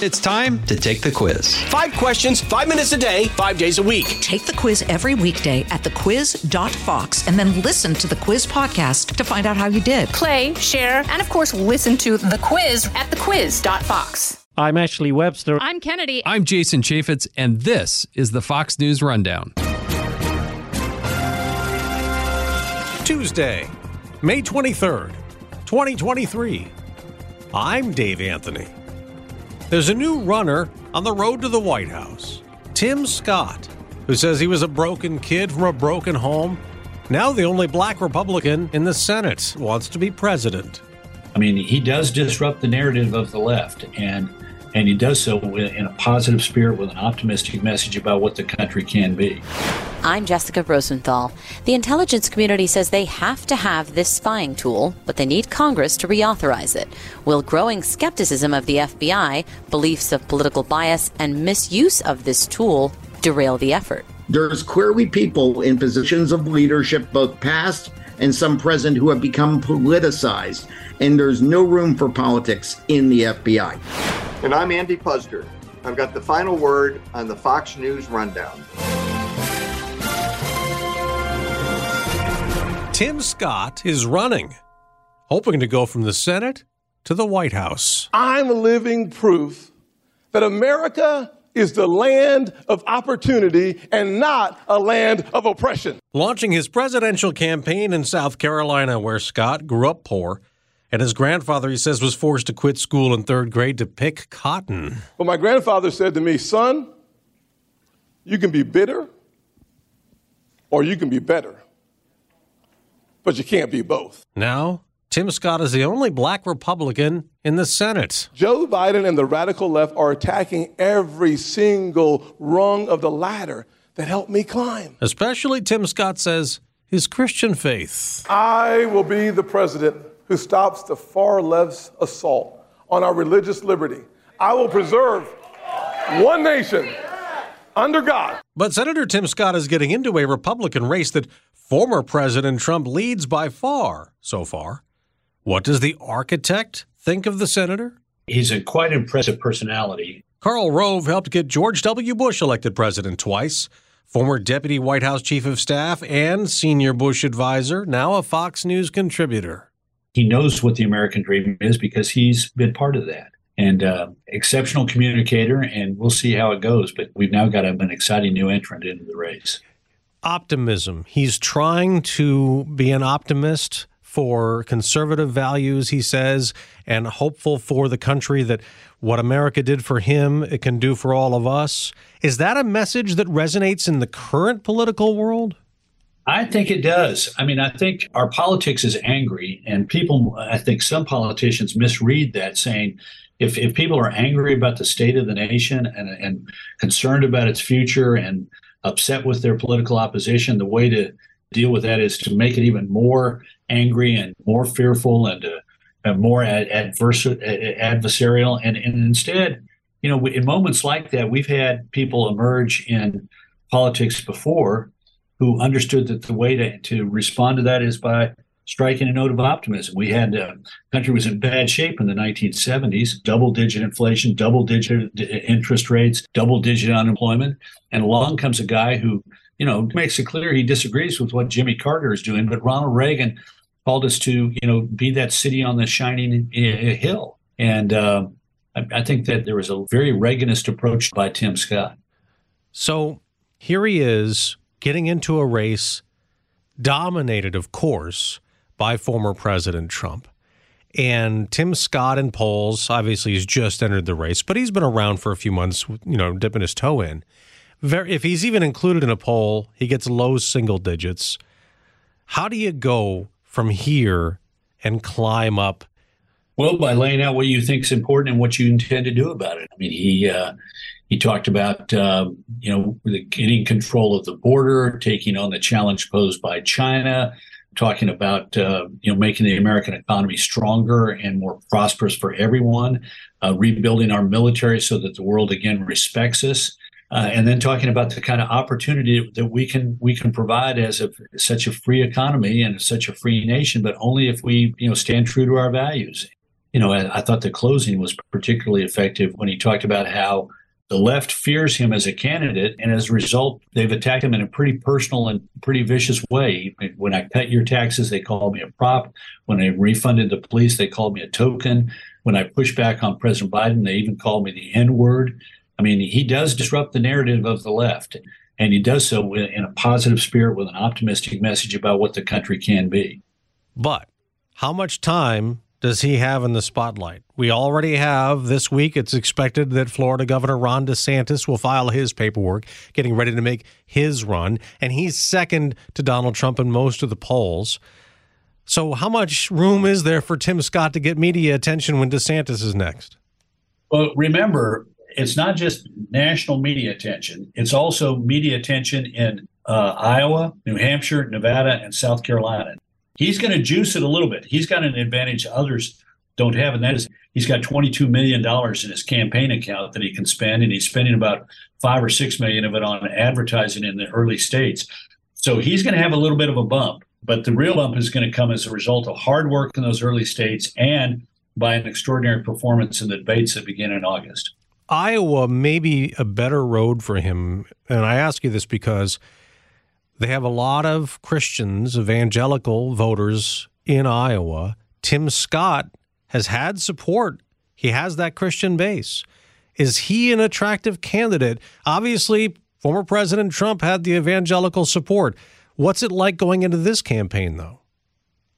It's time to take the quiz. Five questions, five minutes a day, five days a week. Take the quiz every weekday at thequiz.fox and then listen to the quiz podcast to find out how you did. Play, share, and of course, listen to the quiz at thequiz.fox. I'm Ashley Webster. I'm Kennedy. I'm Jason Chaffetz, and this is the Fox News Rundown. Tuesday, May 23rd, 2023. I'm Dave Anthony. There's a new runner on the road to the White House, Tim Scott, who says he was a broken kid from a broken home. Now, the only black Republican in the Senate wants to be president. I mean, he does disrupt the narrative of the left, and and he does so in a positive spirit with an optimistic message about what the country can be. I'm Jessica Rosenthal. The intelligence community says they have to have this spying tool, but they need Congress to reauthorize it. Will growing skepticism of the FBI, beliefs of political bias, and misuse of this tool derail the effort? There's clearly people in positions of leadership, both past and some present, who have become politicized, and there's no room for politics in the FBI. And I'm Andy Puzder. I've got the final word on the Fox News Rundown. Tim Scott is running, hoping to go from the Senate to the White House. I'm living proof that America is the land of opportunity and not a land of oppression. Launching his presidential campaign in South Carolina, where Scott grew up poor, and his grandfather, he says, was forced to quit school in third grade to pick cotton. Well, my grandfather said to me, Son, you can be bitter or you can be better, but you can't be both. Now, Tim Scott is the only black Republican in the Senate. Joe Biden and the radical left are attacking every single rung of the ladder that helped me climb. Especially, Tim Scott says, his Christian faith. I will be the president who stops the far left's assault on our religious liberty. I will preserve one nation under God. But Senator Tim Scott is getting into a Republican race that former President Trump leads by far so far. What does the architect think of the senator? He's a quite impressive personality. Karl Rove helped get George W. Bush elected president twice. Former Deputy White House Chief of Staff and senior Bush advisor, now a Fox News contributor. He knows what the American dream is because he's been part of that. And uh, exceptional communicator, and we'll see how it goes. But we've now got an exciting new entrant into the race. Optimism. He's trying to be an optimist for conservative values, he says, and hopeful for the country that what America did for him, it can do for all of us. Is that a message that resonates in the current political world? I think it does. I mean, I think our politics is angry, and people, I think some politicians misread that, saying if, if people are angry about the state of the nation and, and concerned about its future and upset with their political opposition, the way to deal with that is to make it even more angry and more fearful and, uh, and more ad- adverse, adversarial. And, and instead, you know, in moments like that, we've had people emerge in politics before who understood that the way to, to respond to that is by striking a note of optimism. We had uh, country was in bad shape in the 1970s, double digit inflation, double digit interest rates, double digit unemployment, and along comes a guy who, you know, makes it clear he disagrees with what Jimmy Carter is doing, but Ronald Reagan called us to, you know, be that city on the shining hill. And uh, I, I think that there was a very Reaganist approach by Tim Scott. So here he is getting into a race dominated, of course, by former President Trump. And Tim Scott in polls, obviously, he's just entered the race, but he's been around for a few months, you know, dipping his toe in. Very, if he's even included in a poll, he gets low single digits. How do you go from here and climb up? Well, by laying out what you think is important and what you intend to do about it. I mean, he uh, he talked about uh, you know getting control of the border, taking on the challenge posed by China, talking about uh, you know making the American economy stronger and more prosperous for everyone, uh, rebuilding our military so that the world again respects us, uh, and then talking about the kind of opportunity that we can we can provide as a, such a free economy and such a free nation, but only if we you know stand true to our values. You know, I, I thought the closing was particularly effective when he talked about how the left fears him as a candidate, and as a result, they've attacked him in a pretty personal and pretty vicious way. When I cut your taxes, they called me a prop. When I refunded the police, they called me a token. When I pushed back on President Biden, they even called me the N word. I mean, he does disrupt the narrative of the left, and he does so in a positive spirit with an optimistic message about what the country can be. But how much time does he have in the spotlight? We already have this week. It's expected that Florida Governor Ron DeSantis will file his paperwork, getting ready to make his run, and he's second to Donald Trump in most of the polls. So, how much room is there for Tim Scott to get media attention when DeSantis is next? Well, remember, it's not just national media attention, it's also media attention in uh, Iowa, New Hampshire, Nevada, and South Carolina he's going to juice it a little bit. He's got an advantage others don't have, and that is he's got $22 million in his campaign account that he can spend, and he's spending about five or six million of it on advertising in the early states. So he's going to have a little bit of a bump, but the real bump is going to come as a result of hard work in those early states and by an extraordinary performance in the debates that begin in August. Iowa may be a better road for him. And I ask you this because they have a lot of Christians, evangelical voters in Iowa. Tim Scott has had support. He has that Christian base. Is he an attractive candidate? Obviously, former President Trump had the evangelical support. What's it like going into this campaign, though?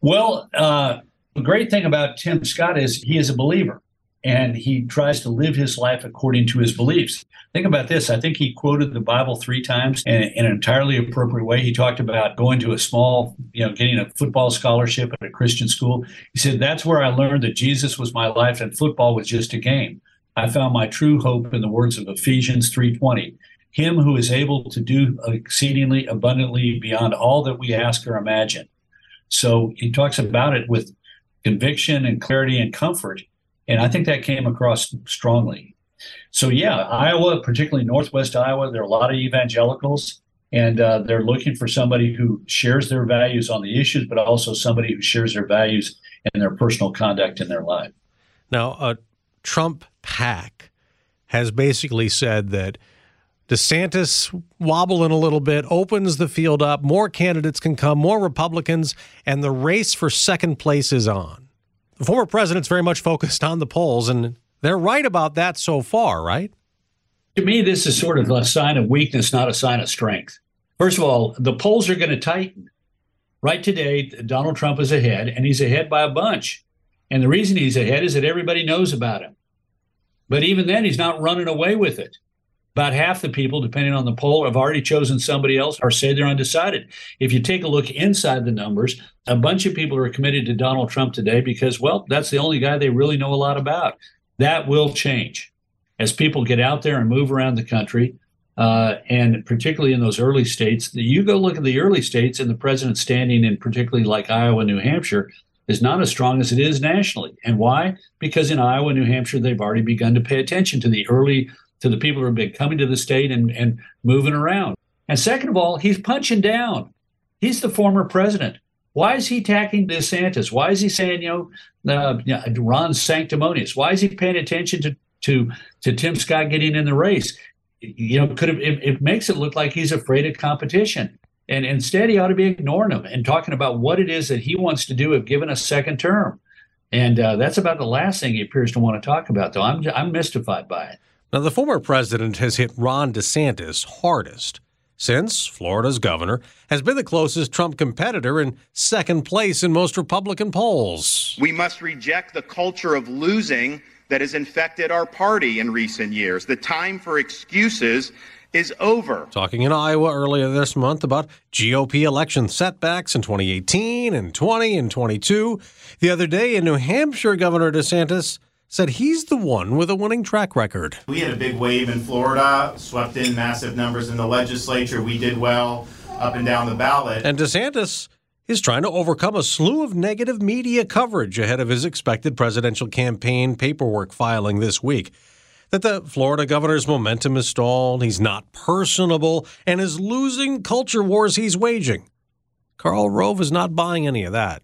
Well, uh, the great thing about Tim Scott is he is a believer and he tries to live his life according to his beliefs. Think about this. I think he quoted the Bible three times in, in, an entirely appropriate way. He talked about going to a small, you know, getting a football scholarship at a Christian school. He said, That's where I learned that Jesus was my life and football was just a game. I found my true hope in the words of Ephesians 3:20. Him who is able to do exceedingly abundantly beyond all that we ask or imagine. So he talks about it with conviction and clarity and comfort and I think that came across strongly. So, yeah, Iowa, particularly Northwest Iowa, there are a lot of evangelicals, and uh, they're looking for somebody who shares their values on the issues, but also somebody who shares their values and their personal conduct in their life. Now, a Trump PAC has basically said that DeSantis wobbling a little bit opens the field up, more candidates can come, more Republicans, and the race for second place is on the former president's very much focused on the polls, and they're right about that so far, right? To me, this is sort of a sign of weakness, not a sign of strength. First of all, the polls are going to tighten. Right today, Donald Trump is ahead, and he's ahead by a bunch. And the reason he's ahead is that everybody knows about him. But even then, he's not running away with it. About half the people, depending on the poll, have already chosen somebody else or say they're undecided. If you take a look inside the numbers, a bunch of people are committed to Donald Trump today because, well, that's the only guy they really know a lot about. That will change as people get out there and move around the country. Uh, and particularly in those early states, you go look at the early states and the president's standing in particularly like Iowa, New Hampshire, is not as strong as it is nationally. And why? Because in Iowa, New Hampshire, they've already begun to pay attention to the early to the people who have been coming to the state and, and moving around. And second of all, he's punching down. He's the former president. Why is he attacking DeSantis? Why is he saying, you know, uh, Ron DeSanctimonious? Why is he paying attention to to to Tim Scott getting in the race? You know, could have it, it makes it look like he's afraid of competition. And instead, he ought to be ignoring him and talking about what it is that he wants to do if given a second term. And uh, that's about the last thing he appears to want to talk about, though. I'm I'm mystified by it. Now, the former president has hit Ron DeSantis hardest since Florida's governor has been the closest Trump competitor in second place in most Republican polls. We must reject the culture of losing that has infected our party in recent years. The time for excuses is over. Talking in Iowa earlier this month about GOP election setbacks in 2018 and 20 and 22. The other day in New Hampshire, Governor DeSantis said he's the one with a winning track record. We had a big wave in Florida, swept in massive numbers in the legislature. We did well up and down the ballot. And DeSantis is trying to overcome a slew of negative media coverage ahead of his expected presidential campaign paperwork filing this week. That the Florida governor's momentum is stalled, he's not personable, and is losing culture wars he's waging. Karl Rove is not buying any of that.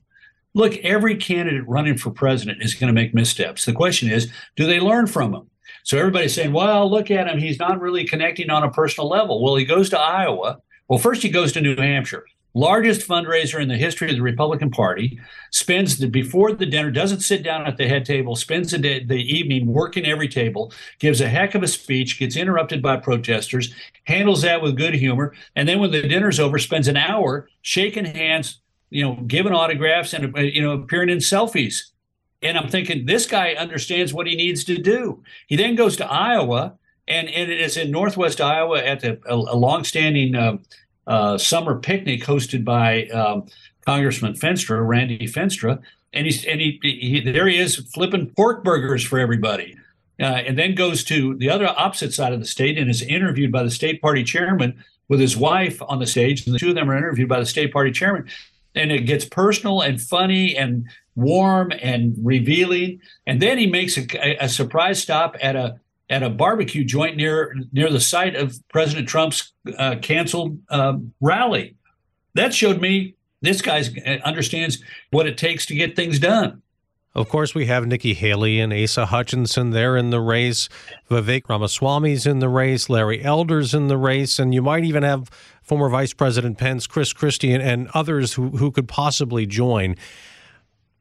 Look, every candidate running for president is going to make missteps. The question is, do they learn from them? So everybody's saying, well, look at him. He's not really connecting on a personal level. Well, he goes to Iowa. Well, first he goes to New Hampshire largest fundraiser in the history of the Republican Party, spends the before the dinner, doesn't sit down at the head table, spends the, day, the evening working every table, gives a heck of a speech, gets interrupted by protesters, handles that with good humor, and then when the dinner's over, spends an hour shaking hands, you know, giving autographs and uh, you know appearing in selfies. And I'm thinking this guy understands what he needs to do. He then goes to Iowa, and, and it is in Northwest Iowa at the a, a longstanding uh, uh, summer picnic hosted by um, Congressman Feenstra, Randy Feenstra, and he's and he, he, there he is flipping pork burgers for everybody, uh, and then goes to the other opposite side of the state and is interviewed by the state party chairman with his wife on the stage, and the two of them are interviewed by the state party chairman, and it gets personal and funny and warm and revealing, and then he makes a, a surprise stop at a at a barbecue joint near near the site of President Trump's uh, canceled uh, rally. That showed me this guy uh, understands what it takes to get things done. Of course, we have Nikki Haley and Asa Hutchinson there in the race. Vivek Ramaswamy's in the race. Larry Elder's in the race. And you might even have former Vice President Pence, Chris Christie, and, others who, who could possibly join.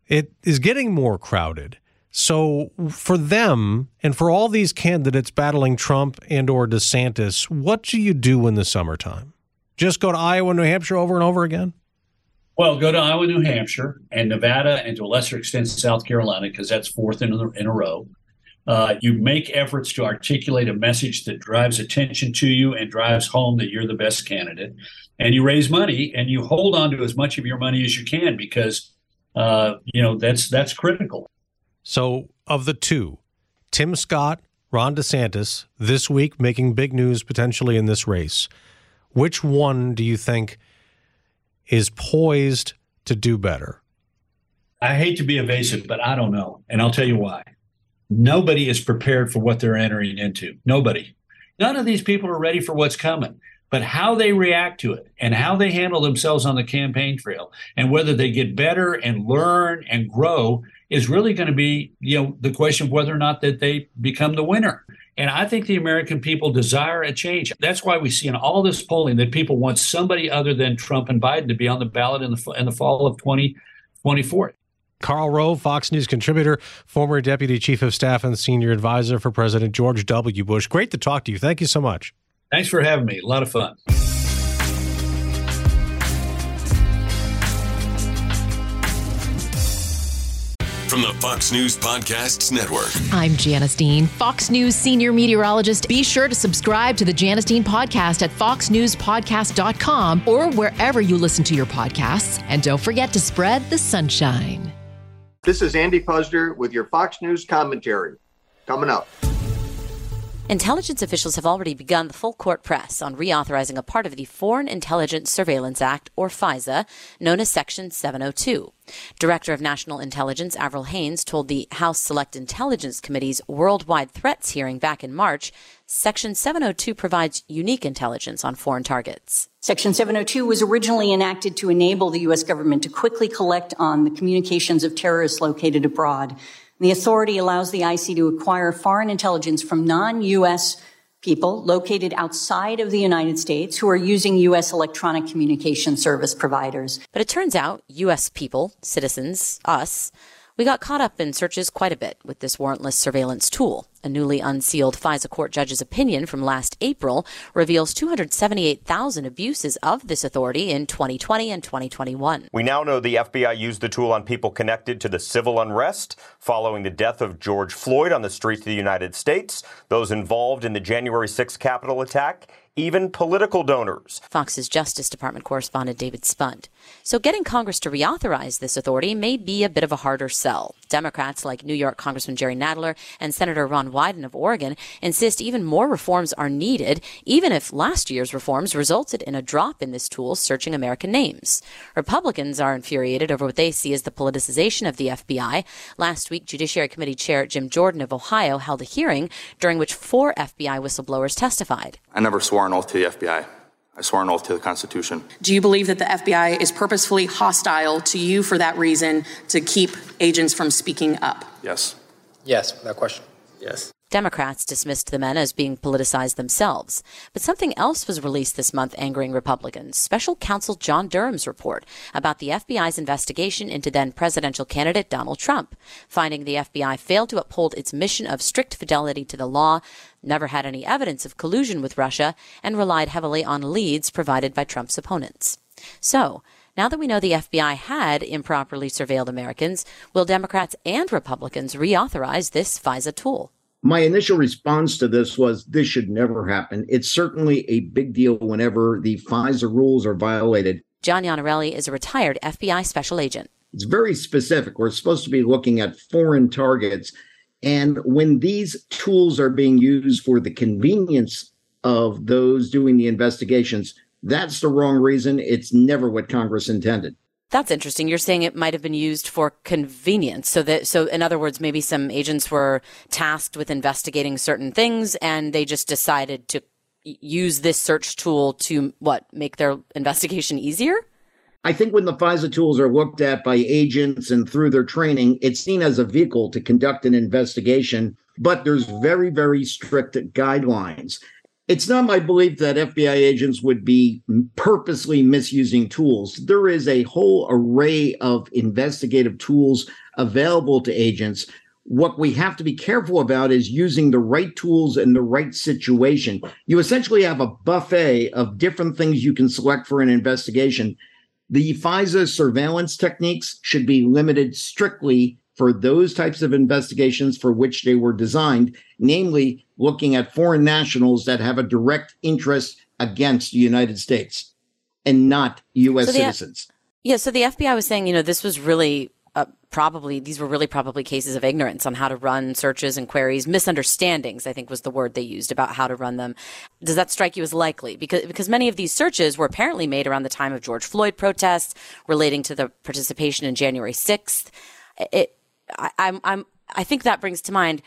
It is getting more crowded. So for them and for all these candidates battling Trump and or DeSantis, what do you do in the summertime? Just go to Iowa, New Hampshire over and over again? Well, go to Iowa, New Hampshire, and Nevada, and to a lesser extent South Carolina, because that's fourth in a, in a row. Uh, you make efforts to articulate a message that drives attention to you and drives home that you're the best candidate. And you raise money and you hold on to as much of your money as you can because uh, you know that's that's critical. So, of the two, Tim Scott, Ron DeSantis, this week making big news potentially in this race, which one do you think is poised to do better? I hate to be evasive, but I don't know. And I'll tell you why. Nobody is prepared for what they're entering into. Nobody. None of these people are ready for what's coming. But how they react to it and how they handle themselves on the campaign trail and whether they get better and learn and grow is really going to be, you know, the question of whether or not that they become the winner. And I think the American people desire a change. That's why we see in all this polling that people want somebody other than Trump and Biden to be on the ballot in the in the fall of 2024. Karl Rove, Fox News contributor, former deputy chief of staff and senior advisor for President George W. Bush. Great to talk to you. Thank you so much. Thanks for having me. A lot of fun. From the Fox News Podcasts Network. I'm Janice Dean, Fox News senior meteorologist. Be sure to subscribe to the Janice Dean podcast at foxnewspodcast.com or wherever you listen to your podcasts. And don't forget to spread the sunshine. This is Andy Puzder with your Fox News commentary. Coming up. Intelligence officials have already begun the full court press on reauthorizing a part of the Foreign Intelligence Surveillance Act, or FISA, known as Section 702. Director of National Intelligence Avril Haines told the House Select Intelligence Committee's Worldwide Threats hearing back in March Section 702 provides unique intelligence on foreign targets. Section 702 was originally enacted to enable the U.S. government to quickly collect on the communications of terrorists located abroad the authority allows the IC to acquire foreign intelligence from non-U.S. people located outside of the United States who are using U.S. electronic communication service providers. But it turns out U.S. people, citizens, us, we got caught up in searches quite a bit with this warrantless surveillance tool. A newly unsealed FISA court judge's opinion from last April reveals 278,000 abuses of this authority in 2020 and 2021. We now know the FBI used the tool on people connected to the civil unrest following the death of George Floyd on the streets of the United States, those involved in the January 6th Capitol attack, even political donors. Fox's Justice Department correspondent David Spunt. So getting Congress to reauthorize this authority may be a bit of a harder sell. Democrats like New York Congressman Jerry Nadler and Senator Ron Wyden of Oregon insist even more reforms are needed, even if last year's reforms resulted in a drop in this tool searching American names. Republicans are infuriated over what they see as the politicization of the FBI. Last week, Judiciary Committee Chair Jim Jordan of Ohio held a hearing during which four FBI whistleblowers testified. I never swore an oath to the FBI. I swore an oath to the Constitution. Do you believe that the FBI is purposefully hostile to you for that reason to keep agents from speaking up? Yes. Yes, without question. Yes. Democrats dismissed the men as being politicized themselves. But something else was released this month angering Republicans. Special counsel John Durham's report about the FBI's investigation into then presidential candidate Donald Trump, finding the FBI failed to uphold its mission of strict fidelity to the law, never had any evidence of collusion with Russia, and relied heavily on leads provided by Trump's opponents. So, now that we know the FBI had improperly surveilled Americans, will Democrats and Republicans reauthorize this FISA tool? My initial response to this was this should never happen. It's certainly a big deal whenever the FISA rules are violated. John Iannarelli is a retired FBI special agent. It's very specific. We're supposed to be looking at foreign targets. And when these tools are being used for the convenience of those doing the investigations, that's the wrong reason. It's never what Congress intended. That's interesting. You're saying it might have been used for convenience. So that, so in other words, maybe some agents were tasked with investigating certain things and they just decided to use this search tool to what, make their investigation easier? I think when the FISA tools are looked at by agents and through their training, it's seen as a vehicle to conduct an investigation, but there's very, very strict guidelines. It's not my belief that FBI agents would be purposely misusing tools. There is a whole array of investigative tools available to agents. What we have to be careful about is using the right tools in the right situation. You essentially have a buffet of different things you can select for an investigation. The FISA surveillance techniques should be limited strictly for those types of investigations for which they were designed, namely looking at foreign nationals that have a direct interest against the United States and not U.S. So the, citizens. Yeah, so the FBI was saying, you know, this was really uh, probably these were really probably cases of ignorance on how to run searches and queries misunderstandings i think was the word they used about how to run them does that strike you as likely because because many of these searches were apparently made around the time of george floyd protests relating to the participation in january 6th it, I, I'm, I'm, I think that brings to mind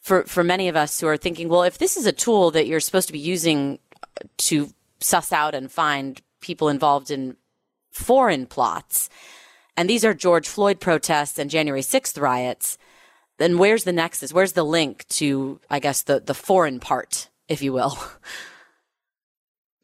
for, for many of us who are thinking, well, if this is a tool that you're supposed to be using uh, to suss out and find people involved in foreign plots, and these are George Floyd protests and January 6th riots, then where's the nexus? Where's the link to, I guess, the, the foreign part, if you will?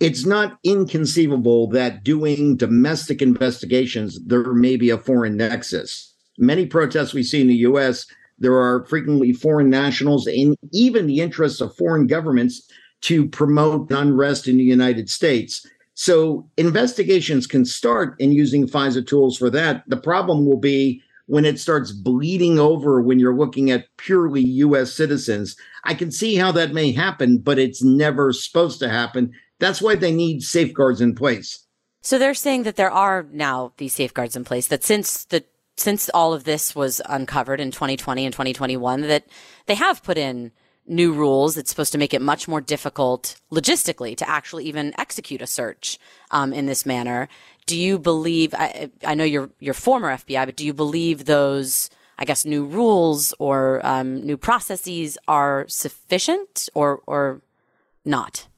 It's not inconceivable that doing domestic investigations, there may be a foreign nexus many protests we see in the US, there are frequently foreign nationals and even the interests of foreign governments to promote unrest in the United States. So investigations can start in using FISA tools for that. The problem will be when it starts bleeding over when you're looking at purely US citizens. I can see how that may happen, but it's never supposed to happen. That's why they need safeguards in place. So they're saying that there are now these safeguards in place that since the since all of this was uncovered in 2020 and 2021 that they have put in new rules that's supposed to make it much more difficult logistically to actually even execute a search um, in this manner. Do you believe? I, I, know you're you're former FBI, but do you believe those? I guess new rules or um, new processes are sufficient or or not.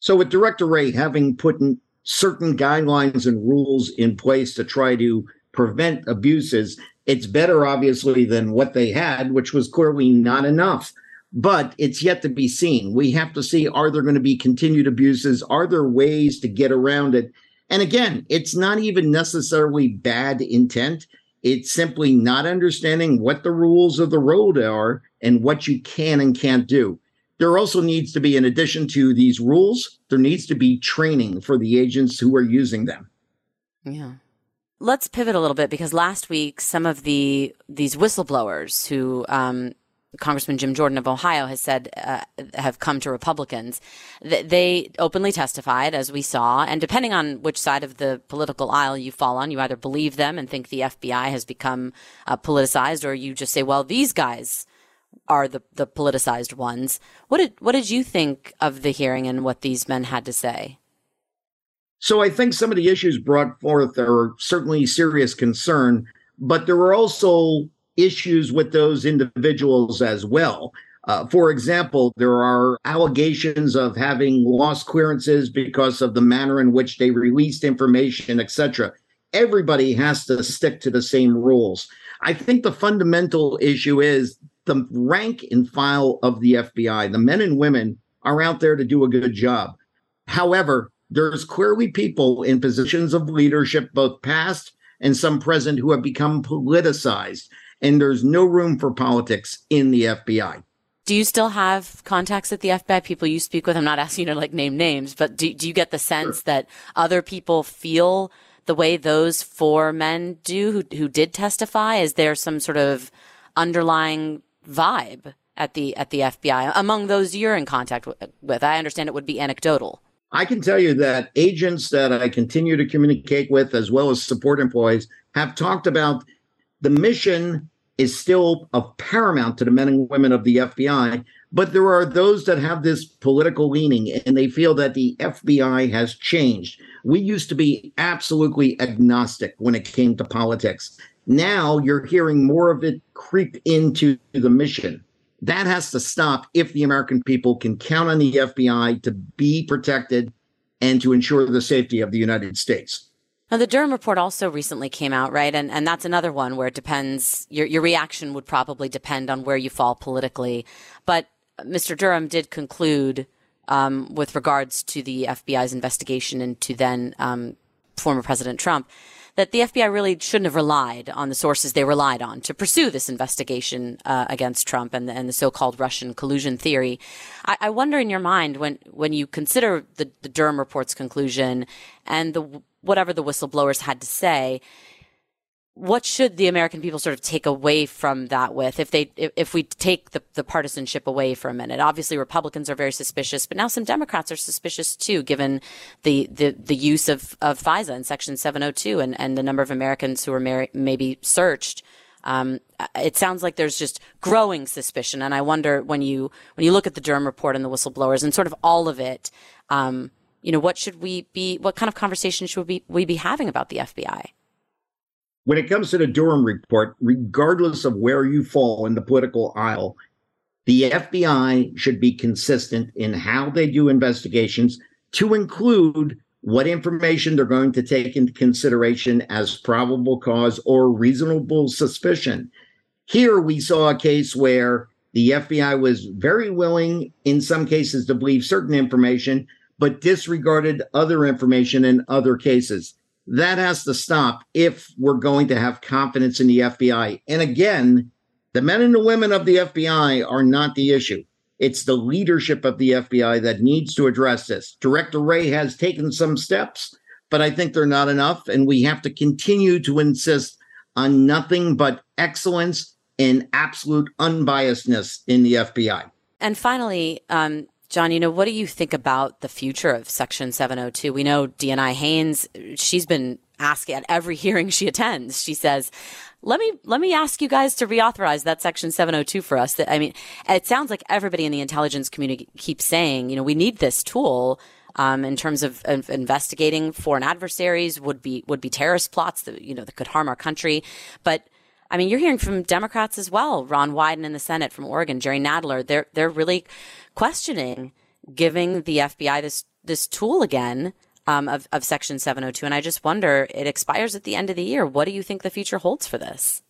So, with Director Wray having put in certain guidelines and rules in place to try to prevent abuses. It's better, obviously, than what they had, which was clearly not enough. But it's yet to be seen. We have to see are there going to be continued abuses? Are there ways to get around it? And again, it's not even necessarily bad intent. It's simply not understanding what the rules of the road are and what you can and can't do. There also needs to be, in addition to these rules, there needs to be training for the agents who are using them. Yeah let's pivot a little bit because last week some of the these whistleblowers who um, Congressman Jim Jordan of Ohio has said uh, have come to Republicans. They openly testified, as we saw, and depending on which side of the political aisle you fall on, you either believe them and think the FBI has become uh, politicized, or you just say, "Well, these guys." Are the, the politicized ones? What did what did you think of the hearing and what these men had to say? So I think some of the issues brought forth are certainly serious concern, but there were also issues with those individuals as well. Uh, for example, there are allegations of having lost clearances because of the manner in which they released information, etc. Everybody has to stick to the same rules. I think the fundamental issue is the rank and file of the FBI. The men and women are out there to do a good job. However, there's clearly people in positions of leadership, both past and some present, who have become politicized, and there's no room for politics in the FBI. Do you still have contacts at the FBI, people you speak with? I'm not asking you to like name names, but do, do you get the sense sure. that other people feel the way those four men do who, who did testify? Is there some sort of underlying vibe at the at the FBI among those you're in contact with? I understand it would be anecdotal. I can tell you that agents that I continue to communicate with, as well as support employees, have talked about the mission is still of paramount to the men and women of the FBI. But there are those that have this political leaning and they feel that the FBI has changed. We used to be absolutely agnostic when it came to politics. Now you're hearing more of it creep into the mission. That has to stop if the American people can count on the FBI to be protected and to ensure the safety of the United States. Now, the Durham report also recently came out, right? And and that's another one where it depends. Your your reaction would probably depend on where you fall politically. But Mr. Durham did conclude um, with regards to the FBI's investigation into then um, former President Trump that the FBI really shouldn't have relied on the sources they relied on to pursue this investigation uh, against Trump and the, and the, so-called Russian collusion theory. I, I, wonder in your mind when when you consider the, the Durham report's conclusion and the whatever the whistleblowers had to say. What should the American people sort of take away from that with if they if we take the, the partisanship away for a minute? Obviously Republicans are very suspicious, but now some Democrats are suspicious too, given the the, the use of, of FISA in section seven oh two and, and the number of Americans who are maybe searched. Um, it sounds like there's just growing suspicion, and I wonder when you when you look at the Durham report and the whistleblowers and sort of all of it, um, you know, what should we be, what kind of conversation should we be, we be having about the FBI? When it comes to the Durham report, regardless of where you fall in the political aisle, the FBI should be consistent in how they do investigations to include what information they're going to take into consideration as probable cause or reasonable suspicion. Here we saw a case where the FBI was very willing, in some cases, to believe certain information, but disregarded other information in other cases. That has to stop if we're going to have confidence in the FBI. And again, the men and the women of the FBI are not the issue. It's the leadership of the FBI that needs to address this. Director Wray has taken some steps, but I think they're not enough. And we have to continue to insist on nothing but excellence and absolute unbiasedness in the FBI. And finally, um, John, you know, what do you think about the future of Section 702? We know DNI Haines, she's been asking at every hearing she attends. She says, let me let me ask you guys to reauthorize that section 702 for us i mean it sounds like everybody in the intelligence community keeps saying you know we need this tool um, in terms of, of, investigating foreign adversaries would be would be terrorist plots that you know that could harm our country but I mean, you're hearing from Democrats as well. Ron Wyden in the Senate from Oregon, Jerry Nadler. They're they're really questioning giving the FBI this this tool again um, of of Section 702. And I just wonder, it expires at the end of the year. What do you think the future holds for this?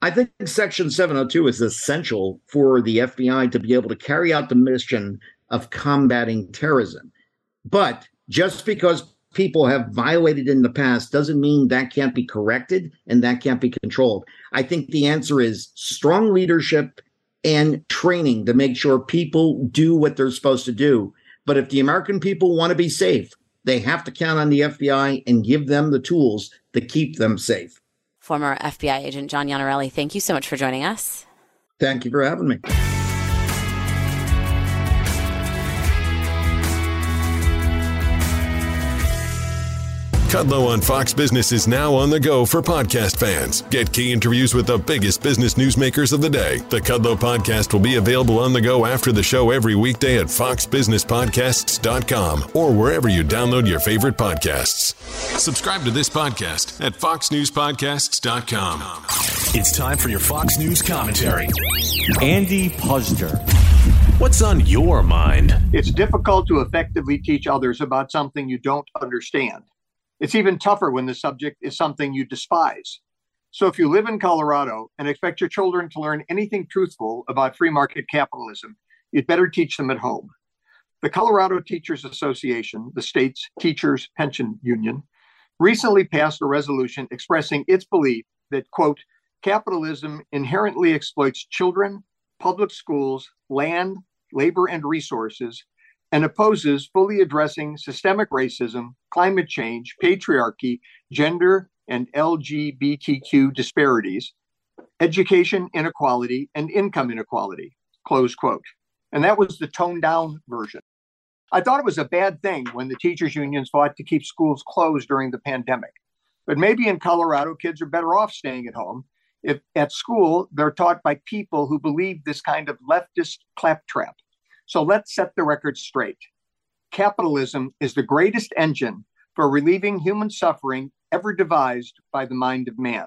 I think Section 702 is essential for the FBI to be able to carry out the mission of combating terrorism. But just because people have violated in the past doesn't mean that can't be corrected and that can't be controlled. I think the answer is strong leadership and training to make sure people do what they're supposed to do. But if the American people want to be safe, they have to count on the FBI and give them the tools to keep them safe. Former FBI agent John Iannarelli, thank you so much for joining us. Thank you for having me. Kudlow on Fox Business is now on the go for podcast fans. Get key interviews with the biggest business newsmakers of the day. The Kudlow podcast will be available on the go after the show every weekday at foxbusinesspodcasts.com or wherever you download your favorite podcasts. Subscribe to this podcast at foxnewspodcasts.com. It's time for your Fox News commentary. Andy Puzder. What's on your mind? It's difficult to effectively teach others about something you don't understand. It's even tougher when the subject is something you despise. So if you live in Colorado and expect your children to learn anything truthful about free market capitalism, you'd better teach them at home. The Colorado Teachers Association, the state's teachers' pension union, recently passed a resolution expressing its belief that, quote, capitalism inherently exploits children, public schools, land, labor, and resources, and opposes fully addressing systemic racism, climate change, patriarchy, gender and LGBTQ disparities, education inequality, and income inequality. Close quote. And that was the toned down version. I thought it was a bad thing when the teachers' unions fought to keep schools closed during the pandemic. But maybe in Colorado, kids are better off staying at home. If at school, they're taught by people who believe this kind of leftist claptrap. So let's set the record straight. Capitalism is the greatest engine for relieving human suffering ever devised by the mind of man.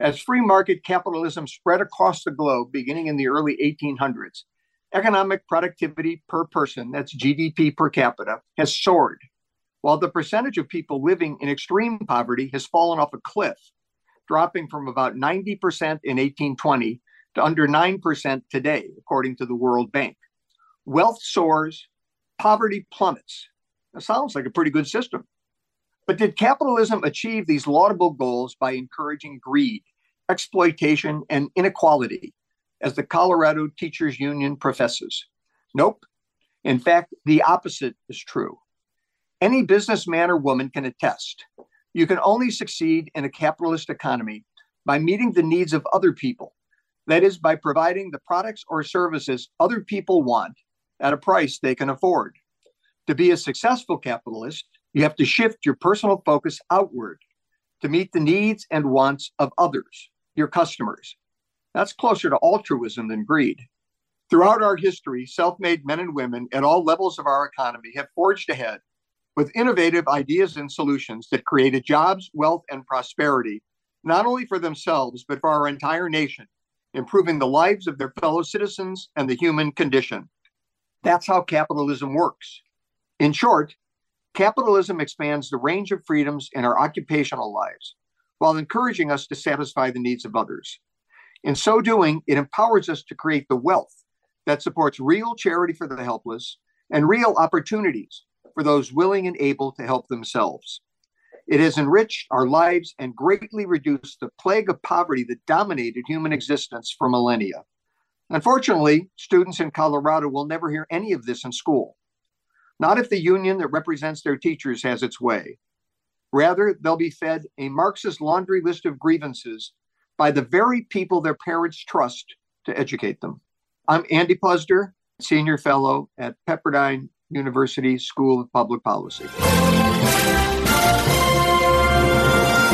As free market capitalism spread across the globe beginning in the early 1800s, economic productivity per person, that's GDP per capita, has soared, while the percentage of people living in extreme poverty has fallen off a cliff, dropping from about 90% in 1820 to under 9% today, according to the World Bank. Wealth soars, poverty plummets. That sounds like a pretty good system. But did capitalism achieve these laudable goals by encouraging greed, exploitation, and inequality, as the Colorado Teachers Union professes? Nope. In fact, the opposite is true. Any businessman or woman can attest you can only succeed in a capitalist economy by meeting the needs of other people. That is, by providing the products or services other people want at a price they can afford. To be a successful capitalist, you have to shift your personal focus outward to meet the needs and wants of others, your customers. That's closer to altruism than greed. Throughout our history, self made men and women at all levels of our economy have forged ahead with innovative ideas and solutions that created jobs, wealth, and prosperity, not only for themselves, but for our entire nation, improving the lives of their fellow citizens and the human condition. That's how capitalism works. In short, capitalism expands the range of freedoms in our occupational lives while encouraging us to satisfy the needs of others. In so doing, it empowers us to create the wealth that supports real charity for the helpless and real opportunities for those willing and able to help themselves. It has enriched our lives and greatly reduced the plague of poverty that dominated human existence for millennia. Unfortunately, students in Colorado will never hear any of this in school. Not if the union that represents their teachers has its way. Rather, they'll be fed a Marxist laundry list of grievances by the very people their parents trust to educate them. I'm Andy Puzder, Senior Fellow at Pepperdine University School of Public Policy.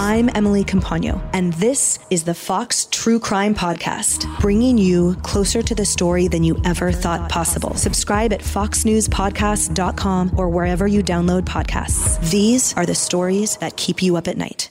I'm Emily Compagno, and this is the Fox True Crime Podcast, bringing you closer to the story than you ever thought possible. Subscribe at foxnewspodcast.com or wherever you download podcasts. These are the stories that keep you up at night